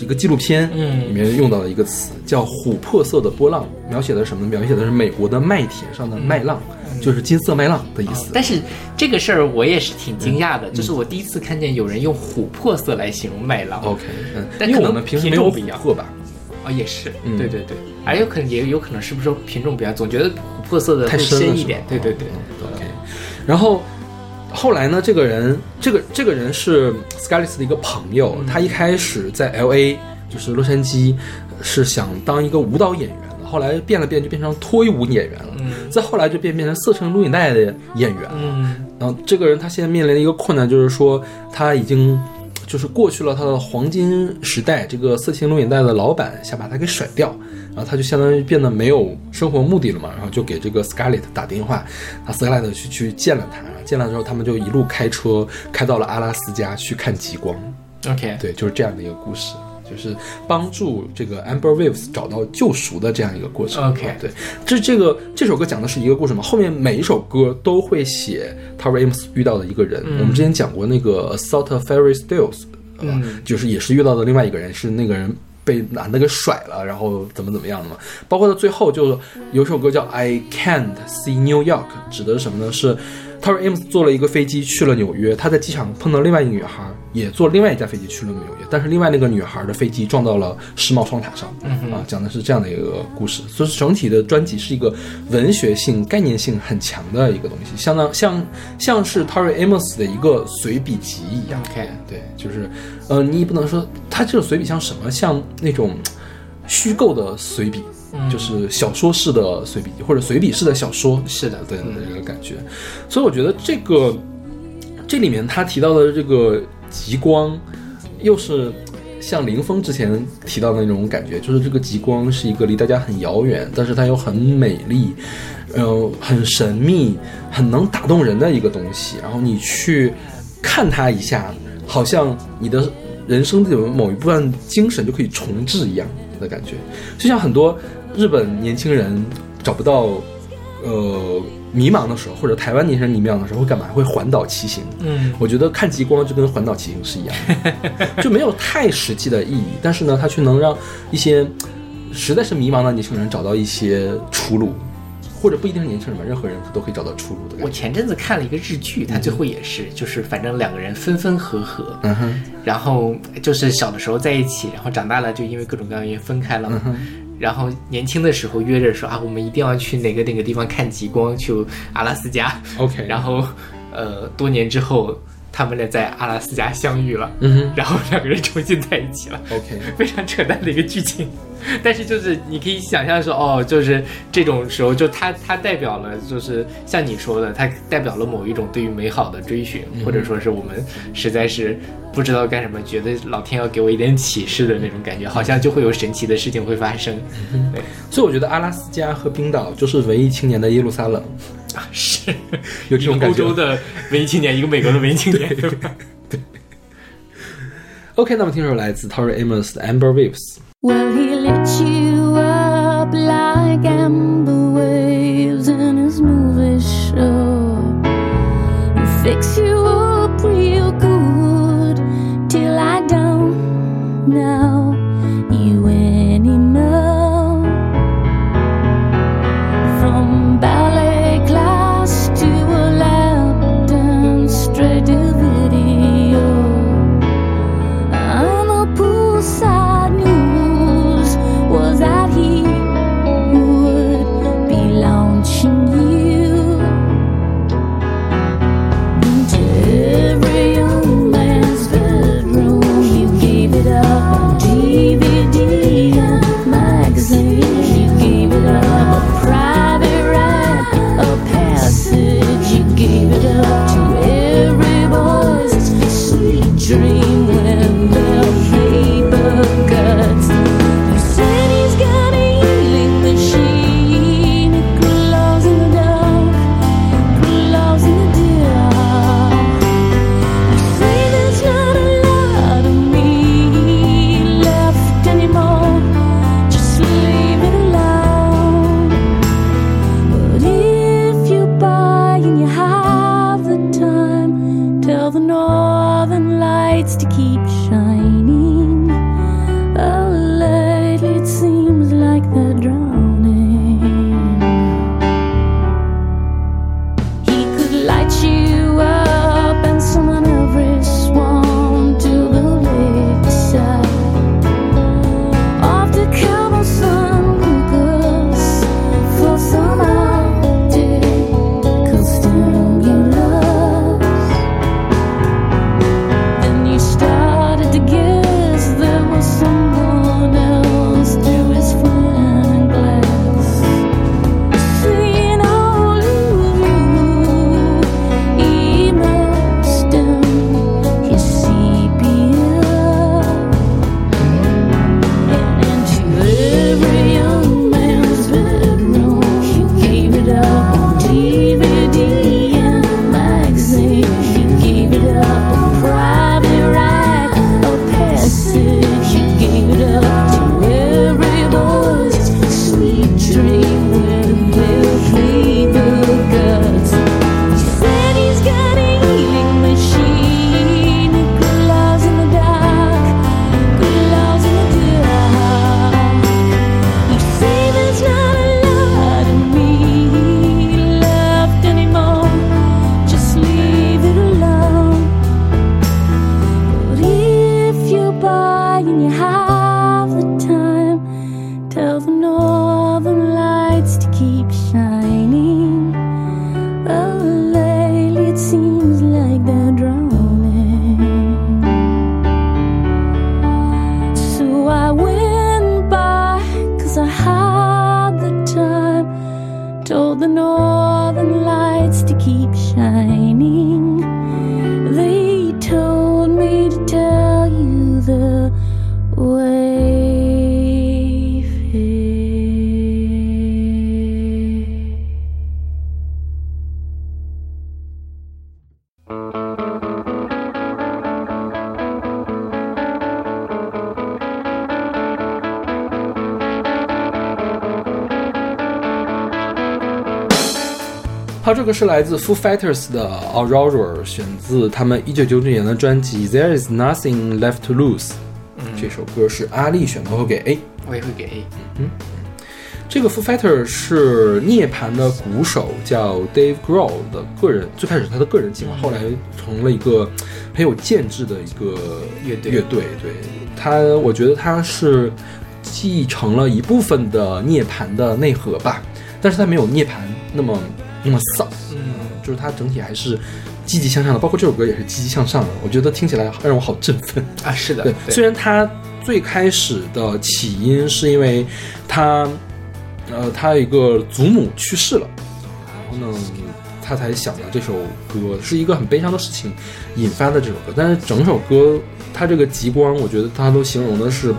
一个纪录片
嗯。
里面用到的一个词，叫琥珀色的波浪，描写的是什么？描写的是美国的麦田上的麦浪，就是金色麦浪的意思。
但是这个事儿我也是挺惊讶
嗯。
的，就是我第一次看见有人用琥珀色来形容麦浪。
OK，嗯，
但可能
平时没有琥珀吧，
啊，也是，
嗯。
对对对，还有可能也有可能是不是说品种不一样，总觉得琥珀色的
太深
一点。对对对，
嗯 OK，然后后来呢，这个人，这个这个人是 Scarlett 的一个朋友，
嗯。
他一开始在 L A，就是洛杉矶，是想当一个舞蹈演员的，后来变了变就变成脱衣舞演员了，
嗯。
再后来就变变成色情录影带的演员了。
嗯。
然后这个人他现在面临的一个困难就是说，他已经就是过去了他的黄金时代，这个色情录影带的老板想把他给甩掉，然后他就相当于变得没有生活目的了嘛，然后就给这个 Scarlett 打电话，啊 Scarlett 去去见了他，见了之后他们就一路开车开到了阿拉斯加去看极光
，，OK，
对，就是这样的一个故事。就是帮助这个 Amber Waves 找到救赎的这样一个过程。
OK
对，这这个这首歌讲的是一个故事嘛，后面每一首歌都会写 Tori Amos 遇到的一个人。我们之前讲过那个 of Fairy
嗯
就是也是遇到的另外一个人，是那个人被男的给甩了，然后怎么怎么样的嘛。包括到最后，就有首歌叫 I Can't See New York，指的是什么呢？是 Tori Amos 坐了一个飞机去了纽约，他在机场碰到另外一个女孩，也坐另外一架飞机去了纽约，但是另外那个女孩的飞机撞到了世贸双塔上，啊，讲的是这样的一个故事。所以整体的专辑是一个文学性、概念性很强的一个东西，相当像像是 Tori Amos 的一个随笔集一样。
OK
对，就是，呃，你也不能说他这个随笔像什么，像那种虚构的随笔，就是小说式的随笔，或者随笔式的小说，
是的
对的这个感觉。所以我觉得这个这里面他提到的这个极光，又是像林峰之前提到的那种感觉，就是这个极光是一个离大家很遥远，但是它又很美丽，呃，很神秘，很能打动人的一个东西。然后你去看它一下，好像你的人生的某一部分精神就可以重置一样的感觉。就像很多日本年轻人找不到呃迷茫的时候，或者台湾年轻人迷茫的时候会干嘛？会环岛骑行。
嗯
我觉得看极光就跟环岛骑行是一样的，就没有太实际的意义，但是呢，它却能让一些实在是迷茫的年轻人找到一些出路。或者不一定是年轻人吧，任何人都可以找到出路的。
我前阵子看了一个日剧，它最后也是，就是反正两个人分分合合，
嗯哼，
然后就是小的时候在一起，然后长大了就因为各种各样的原因分开了嘛。然后年轻的时候约着说啊，我们一定要去哪个哪个地方看极光，去阿拉斯加。
OK
然后呃，多年之后，他们俩在阿拉斯加相遇了，
嗯
然后两个人重新在一起了。
，OK，
非常扯淡的一个剧情，但是就是你可以想象说，哦，就是这种时候，就它它代表了，就是像你说的，它代表了某一种对于美好的追寻，或者说是我们实在是不知道干什么，觉得老天要给我一点启示的那种感觉，好像就会有神奇的事情会发生。对
所以我觉得阿拉斯加和冰岛就是文艺青年的耶路撒冷，
啊，是
有这种
一个
感觉
欧洲的文艺青年，一个美国的文艺青年，对吧
？OK，那么听首来自 Tori Amos 的 Amber Waves。
Will he lit you up like
个是来自 Foo Fighters 的 Aurora，选自他们一九九九年的专辑《There Is Nothing Left to Lose》。这首歌是阿丽选的，我会给 A。
我也会给 A。
嗯这个 Foo Fighter 是涅槃的鼓手叫 Dave Grohl 的个人，最开始是他的个人计划，后来成了一个很有建制的一个
乐队。
乐队，对。他，我觉得他是继承了一部分的涅槃的内核吧，但是他没有涅槃那么那么丧，
嗯，
就是它整体还是积极向上的，包括这首歌也是积极向上的，我觉得听起来让我好振奋。
啊，是的，
对，虽然它最开始的起因是因为他，呃，他一个祖母去世了，然后呢，他才想到这首歌，是一个很悲伤的事情引发的这首歌。但是整首歌，它这个极光，我觉得它都形容的是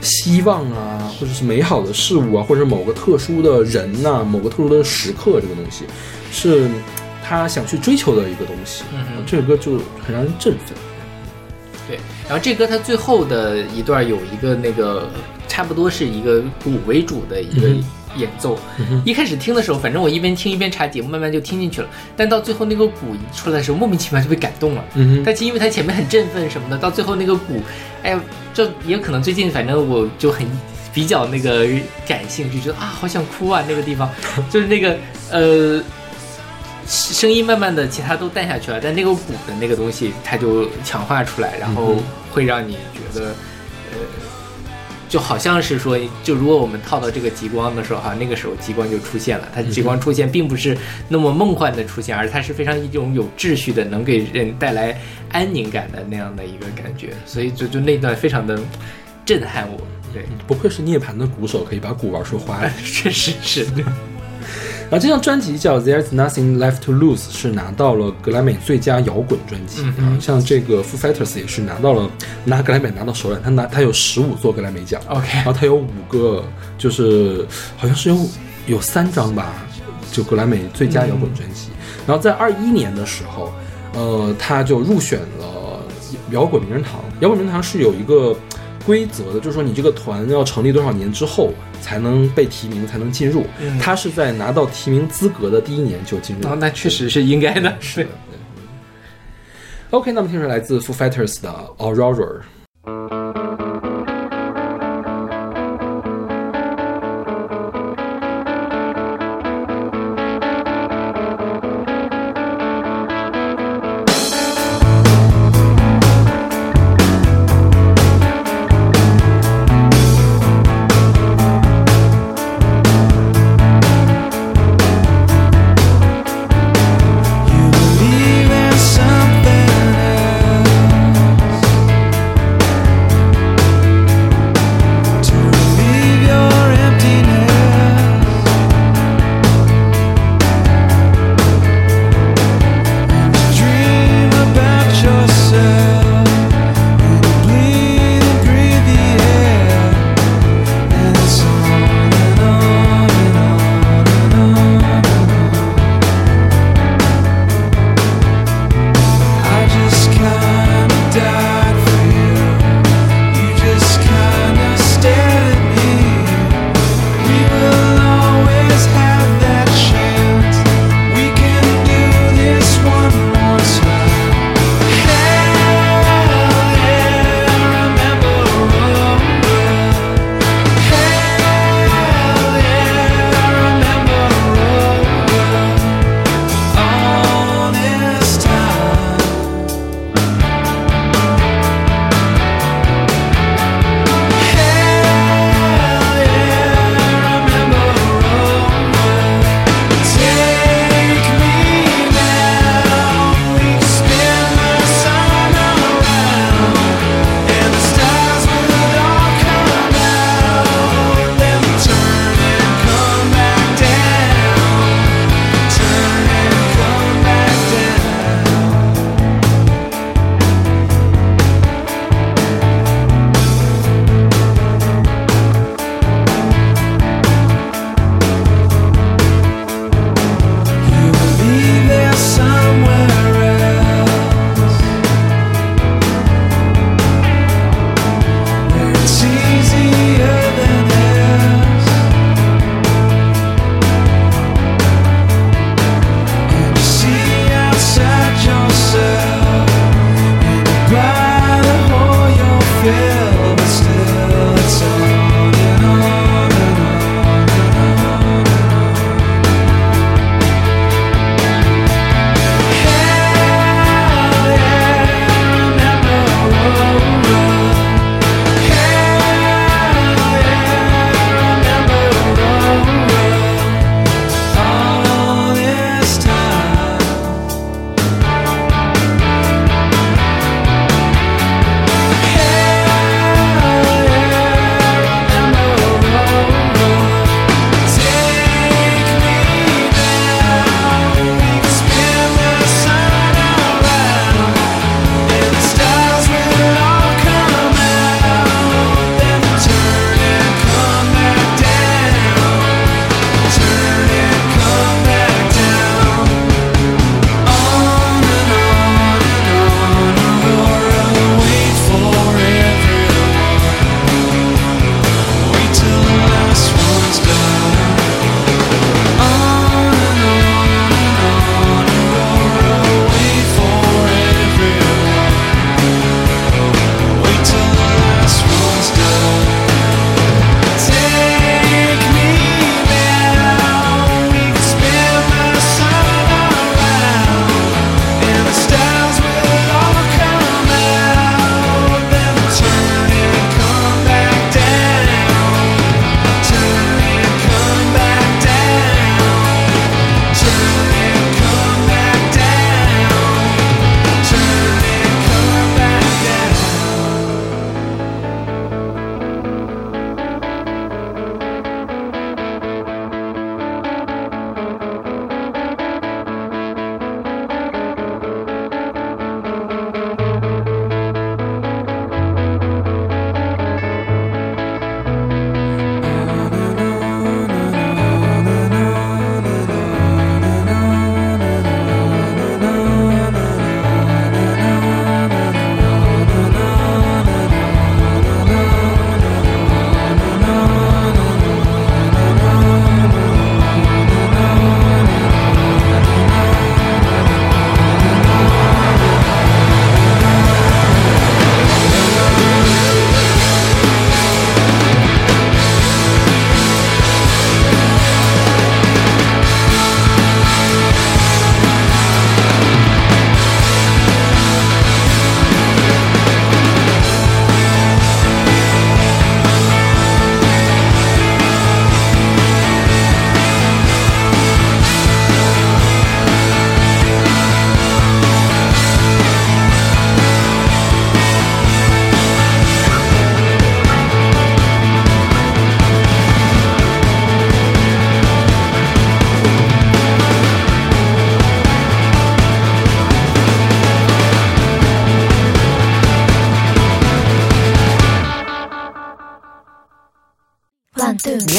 希望啊，或者是美好的事物啊，或者是某个特殊的人呐、某个特殊的时刻，这个东西是他想去追求的一个东西。
嗯哼
这首歌就很让人振奋。
对，然后这歌它最后的一段有一个那个差不多是一个鼓为主的一个
嗯
演奏。一开始听的时候，反正我一边听一边查节目，慢慢就听进去了。但到最后那个鼓一出来的时候，莫名其妙就被感动了。
嗯哼
但其实因为它前面很振奋什么的，到最后那个鼓，哎呀，这也可能最近反正我就很比较那个感性，就觉得啊好想哭啊那个地方，就是那个呃。声音慢慢的，其他都淡下去了，但那个鼓的那个东西，它就强化出来，然后会让你觉得，呃，就好像是说，就如果我们套到这个极光的时候，哈，那个时候极光就出现了。它极光出现并不是那么梦幻的出现，而它是非常一种有秩序的，能给人带来安宁感的那样的一个感觉。所以就就那段非常的震撼我。对，
不愧是涅槃的鼓手，可以把鼓玩出花来。
确实是。
然后这张专辑叫《There's Nothing Left to Lose》，是拿到了格莱美最佳摇滚专辑。
嗯
然后像这个 Foo Fighters 也是拿到了拿格莱美拿到手软，他拿他有十五座格莱美奖
OK
然后他有五个，就是好像是有有三张吧，就格莱美最佳摇滚专辑。然后在二一年的时候，呃，他就入选了摇滚名人堂。摇滚名人堂是有一个规则的，就是说你这个团要成立多少年之后才能被提名，才能进入。
嗯
他是在拿到提名资格的第一年就进入。
哦，那确实是应该的。是。
OK，那么听是来自 Foo Fighters 的 Aurora。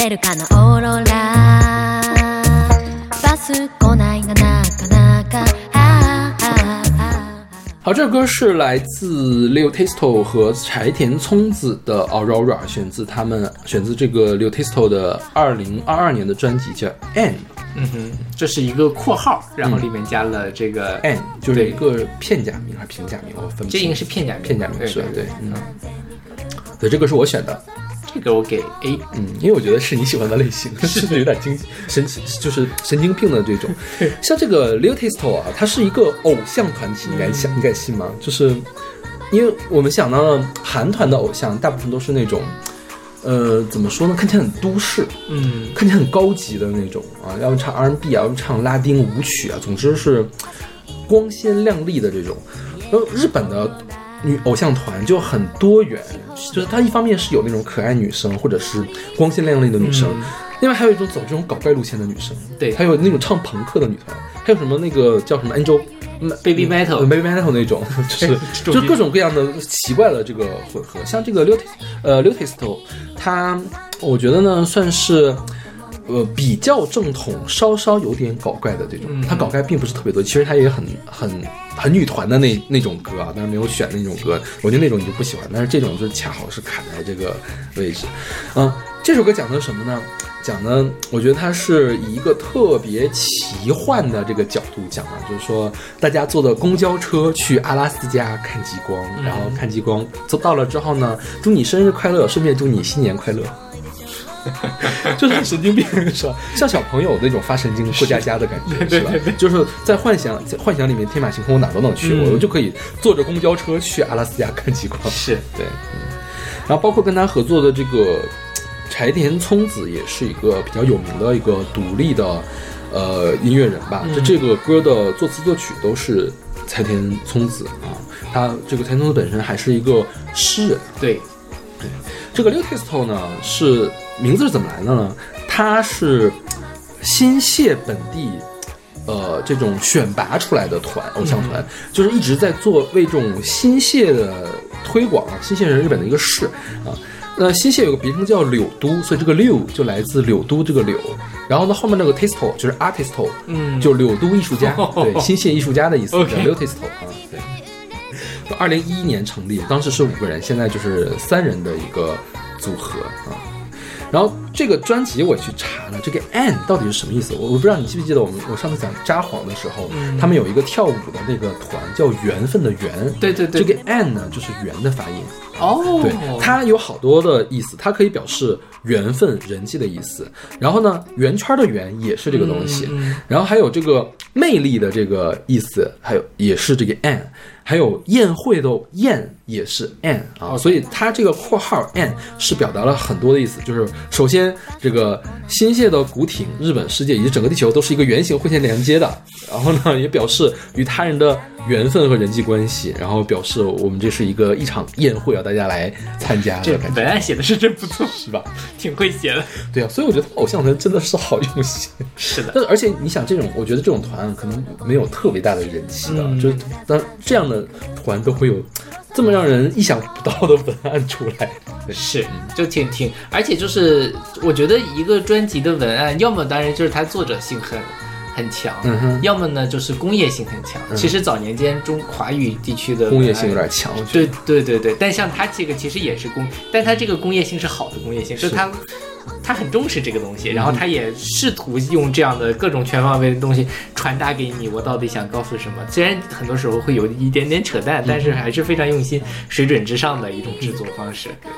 好，这首歌是来自 Leo Tisto 和柴田聪子的 Aurora，选自他们选自这个 Leo Tisto 的二零二二年的专辑叫 a n
嗯哼，这是一个括号，然后里面加了这个 a
n 就是一个片假名还是平假名？我分不清。
这应该是片假名。
片假名是对,对,
对,
嗯。对，这个是我选的。
这个我给 A。
嗯，因为我觉得是你喜欢的类型，是不是有点精神奇，就是神经病的这种。像这个 l e o t i s t o 啊，它是一个偶像团体，你敢想，你敢信吗？就是因为我们想到了韩团的偶像，大部分都是那种，呃，怎么说呢？看起来很都市，
嗯，
看起来很高级的那种啊，要么唱 R&B 啊，要么唱拉丁舞曲啊，总之是光鲜亮丽的这种。然后日本的女偶像团就很多元，就是她一方面是有那种可爱女生，或者是光鲜亮丽的女生，
嗯。
另外还有一种走这种搞怪路线的女生，
对。
还有那种唱朋克的女团，还有什么那个叫什么 Angel。
Baby Metal
呃 Baby Metal 那种，就是就各种各样的奇怪的这个混合，像这个 l u t 呃 l u t i s t o 它我觉得呢算是呃比较正统，稍稍有点搞怪的这种。它搞怪并不是特别多，其实它也很很很女团的那那种歌啊，但是没有选那种歌，我觉得那种你就不喜欢，但是这种就恰好是卡在这个位置。嗯，这首歌讲的是什么呢？讲的，我觉得它是以一个特别奇幻的这个角度讲啊，就是说大家坐的公交车去阿拉斯加看极光，然后看极光，走到了之后呢，祝你生日快乐，顺便祝你新年快乐。就是很神经病是吧？像小朋友那种发神经过家家的感觉是吧？就是在幻想在幻想里面天马行空，我哪都能去，
嗯
我就可以坐着公交车去阿拉斯加看极光。
是
对，嗯，然后包括跟他合作的这个柴田聪子，也是一个比较有名的一个独立的呃音乐人吧。就这个歌的作词作曲都是柴田聪子啊，他这个柴田聪子本身还是一个诗人。
对，对
这个 l u t i s t o 呢是名字是怎么来的呢？它是新泻本地。呃，这种选拔出来的团，偶像团，就是一直在做为这种新泻的推广啊。新泻是日本的一个市啊，那新泻有个别称叫柳都，所以这个柳就来自柳都这个柳。然后呢，后面那个 tisto 就是 artisto，
嗯
就柳都艺术家，对，新泻艺术家的意思，叫柳 tisto 啊，对。二零一一年成立，当时是五个人，现在就是三人的一个组合啊。然后这个专辑我去查了，这个 “an” 到底是什么意思？我我不知道你记不记得我们我上次讲札幌的时候，他们有一个跳舞的那个团叫“缘分”的“缘”，
对对对。
这个 “an” 呢就是“缘”的发音，
哦，
对，它有好多的意思，它可以表示缘分、人际的意思。然后呢，圆圈的圆也是这个东西，然后还有这个魅力的这个意思，还有也是这个 an，还有宴会的宴也是 an 啊，所以它这个括号 an 是表达了很多的意思，就是首先这个新泻的古町、日本世界以及整个地球都是一个圆形会线连接的，然后呢也表示与他人的缘分和人际关系，然后表示我们这是一个一场宴会啊，大家来参加
这文案写的是真不错，
是吧？
挺会写的。
对啊，所以我觉得偶像团真的是好用心。
是的，
但是而且你想，这种我觉得这种团可能没有特别大的人气的，
嗯
就是但这样的团都会有这么让人意想不到的文案出来。
是，就挺挺，而且就是我觉得一个专辑的文案，要么当然就是它作者性很很强，
嗯
要么呢就是工业性很强。其实早年间中华语地区的
工业性有点强，我觉
对
得。
对对对，但像它这个其实也是工，但它这个工业性是好的工业性，就是它它很重视这个东西，然后他也试图用这样的各种全方位的东西传达给你，我到底想告诉什么？虽然很多时候会有一点点扯淡，但是还是非常用心、水准之上的一种制作方式。对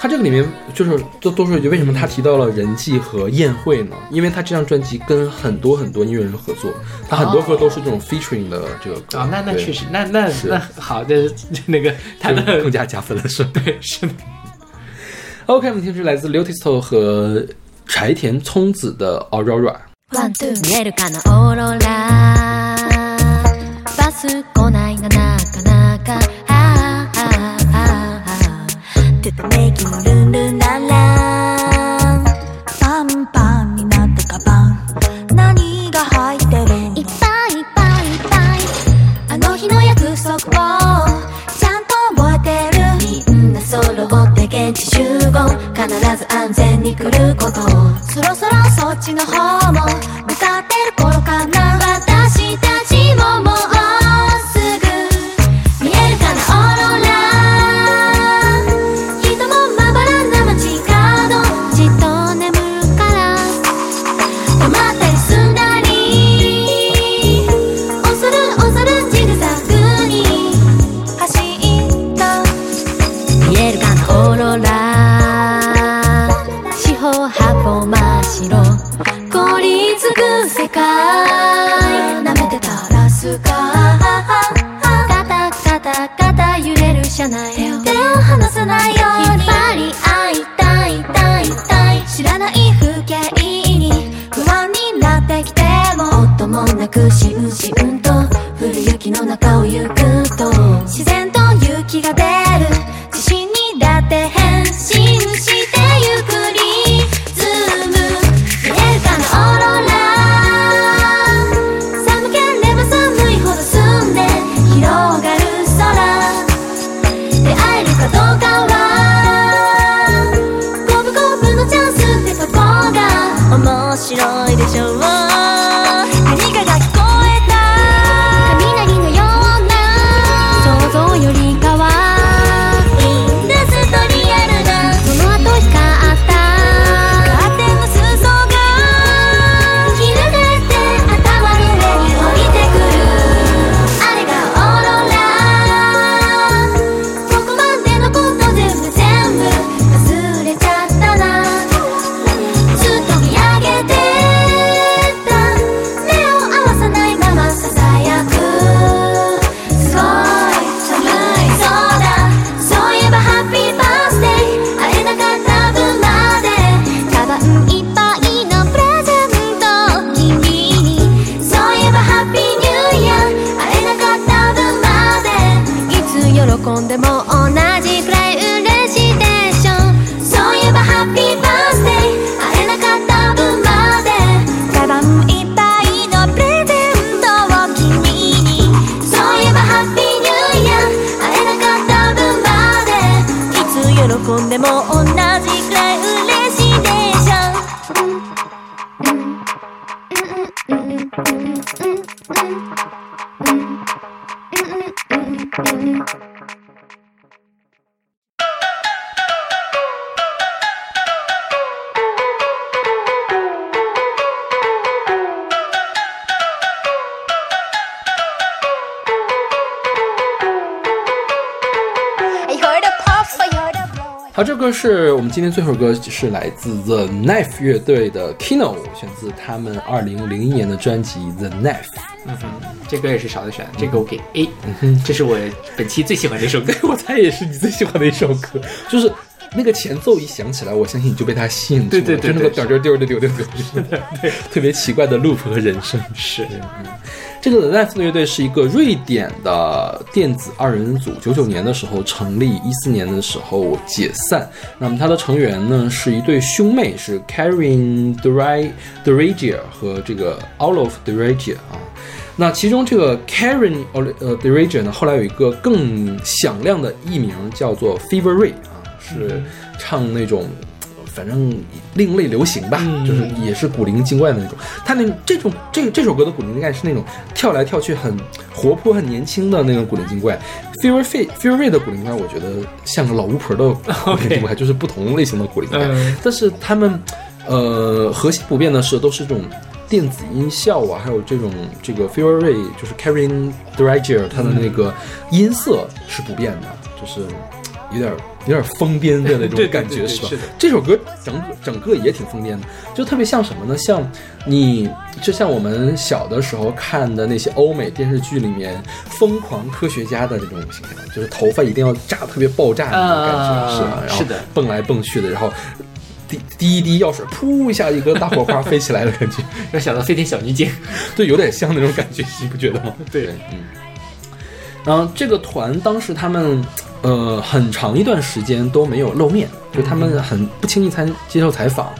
他这个里面就是多多说一句，为什么他提到了人际和宴会呢？因为他这张专辑跟很多很多音乐人合作，他很多歌都是这种 featuring 的这个歌。
啊、那那确实，那那那好的，那个他的
更加加分了，是吧？
对是的，
OK，我们听的是来自刘天赐和柴田聪子的《Aurora》。
完全に来ることそろそろそっちの方もいでしょう
是我们今天最后一首歌，是来自 The Knife 乐队的 Kino，选自他们二零零一年的专辑 The Knife。
嗯哼，这歌也是少的选，这个我给 A，嗯哼这是我本期最喜欢的一首歌。
我猜也是你最喜欢的一首歌，就是那个前奏一响起来，我相信你就被它吸引住了。
对对对
就那个
对
点儿点儿丢的丢丢丢，对，特别奇怪的 loop 和人声。
是，
这个 The Knife 乐队是一个瑞典的电子二人组，九九年的时候成立，一四年的时候解散。那么它的成员呢是一对兄妹，是 Karin d r i d r a g i a 和这个 Olof d r a g i a 啊。那其中这个 Karen 呃 d r a g i a 呢，后来有一个更响亮的艺名叫做 Fever Ray 啊，是唱那种。反正另类流行吧，
嗯
就是也是古灵精怪的那种。他那这种这这首歌的古灵精怪是那种跳来跳去很活泼、很年轻的那种古灵精怪。Fever Ray Fever Ray 的古灵精怪，我觉得像个老巫婆的 古灵精怪，就是不同类型的古灵精怪。
嗯
但是他们呃核心不变的是，都是这种电子音效啊，还有这种这个 Fever Ray 就是 Karen d r a g i e r 他的那个音色是不变的，就是有点有点疯癫的那种感觉，是吧
对对是的？
这首歌整个整个也挺疯癫的，就特别像什么呢？像你就像我们小的时候看的那些欧美电视剧里面疯狂科学家的这种形象，就是头发一定要炸特别爆炸的那种感觉，
啊
是吧？然后
是的
蹦来蹦去的，然后。滴滴一滴药水，噗一下，一个大火花飞起来的感觉，
要想到飞天小女警，
对，有点像那种感觉，你不觉得吗？
对
嗯。然后这个团当时他们呃很长一段时间都没有露面，就他们很不轻易参接受采访。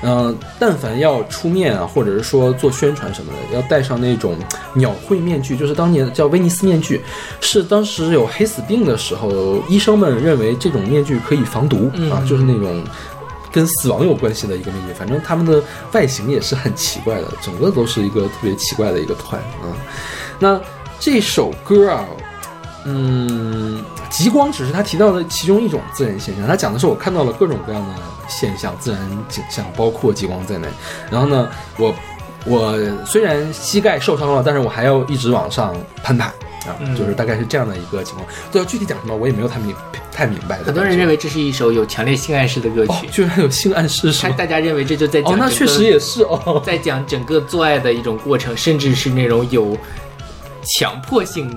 呃，但凡要出面啊，或者是说做宣传什么的，要戴上那种鸟喙面具，就是当年叫威尼斯面具，是当时有黑死病的时候，医生们认为这种面具可以防毒、啊，就是那种跟死亡有关系的一个面具。反正他们的外形也是很奇怪的，整个都是一个特别奇怪的一个团啊。那这首歌啊，嗯，极光只是他提到的其中一种自然现象，他讲的是我看到了各种各样的现象，自然景象，包括极光在内。然后呢，我我虽然膝盖受伤了，但是我还要一直往上攀爬啊，
嗯
就是大概是这样的一个情况。对，具体讲什么我也没有太明太明白。
很多人认为这是一首有强烈性暗示的歌
哦
曲，，
居然有性暗示是
大家认为这就在讲
哦，那确实也是哦。
在讲整个做爱的一种过程，甚至是那种有强迫性、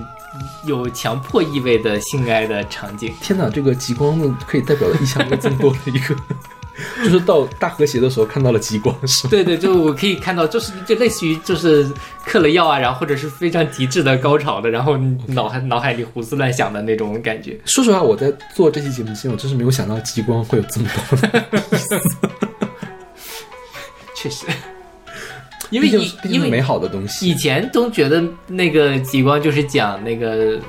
有强迫意味的性爱的场景。
天哪，这个极光呢，可以代表的意象有这么多的一个，就是到大和谐的时候看到了极光，是吗？
对对，就我可以看到，就是就类似于就是嗑了药啊，然后或者是非常极致的高潮的，然后脑海脑海里胡思乱想的那种感觉。
说实话，我在做这期节目之前，我真是没有想到极光会有这么多的，
确实，因为以
毕竟毕竟
因为
是美好的东西。
以前都觉得那个极光就是讲那个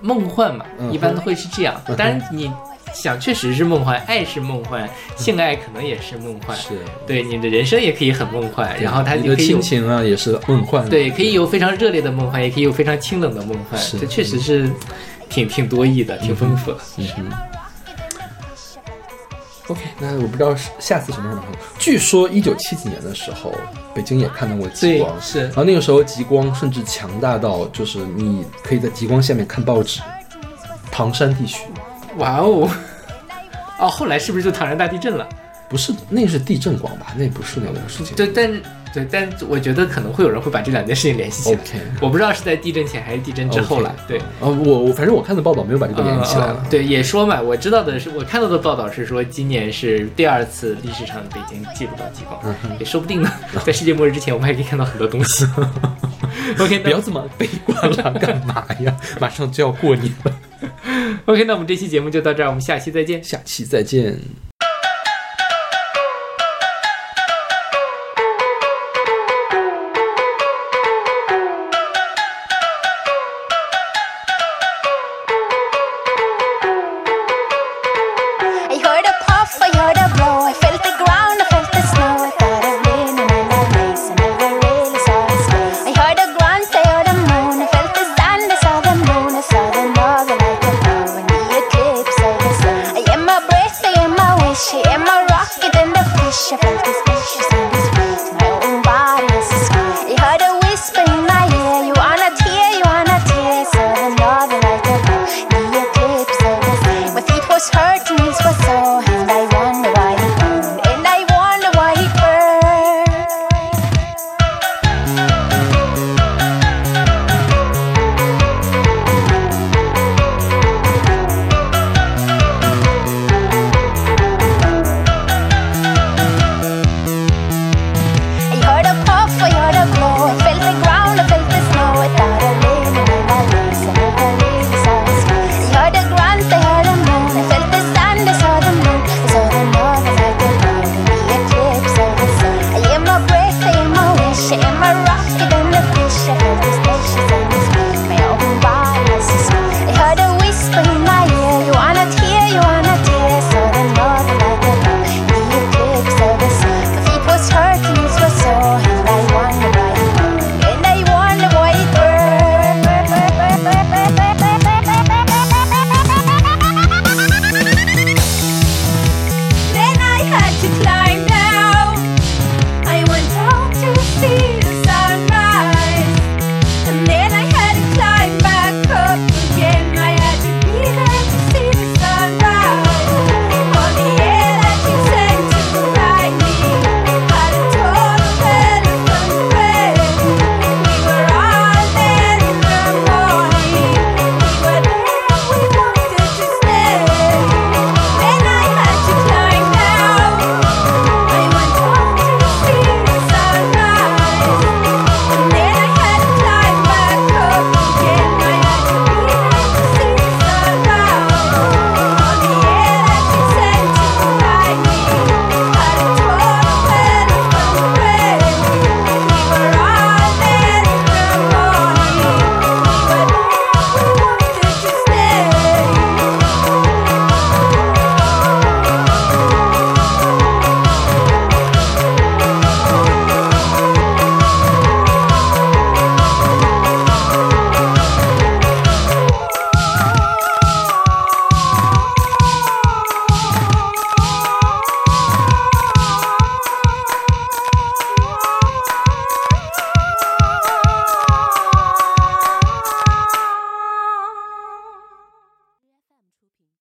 梦幻嘛，
嗯
一般都会是这样。当然你想，确实是梦幻，爱是梦幻，性爱可能也是梦幻。
是，
对，你的人生也可以很梦幻，然后它
你的
也可以有
亲情啊，也是梦幻。
对，可以有非常热烈的梦幻，也可以有非常清冷的梦幻，这确实是挺挺多义的，挺丰富的。
嗯哼。OK，那我不知道是下次什么时候能看。据说一九七几年的时候，北京也看到过极光，，
是
然后那个时候极光甚至强大到，就是你可以在极光下面看报纸。唐山地区
哇哦，哦，后来是不是就唐山大地震了？
不是，那是地震光吧？那不是那个事情。
对，但是对，但我觉得可能会有人会把这两件事情联系起来。我不知道是在地震前还是地震之后了。对。
呃，我我反正我看的报道没有把这个联系起来了。
对，也说嘛，我知道的是，我看到的报道是说，今年是第二次历史上北京记录到极光，
嗯
也说不定呢，在世界末日之前，我们还可以看到很多东西。OK，
不要这么悲观了，干嘛呀？马上就要过年了，
OK，那我们这期节目就到这儿，我们下期再见。
下期再见。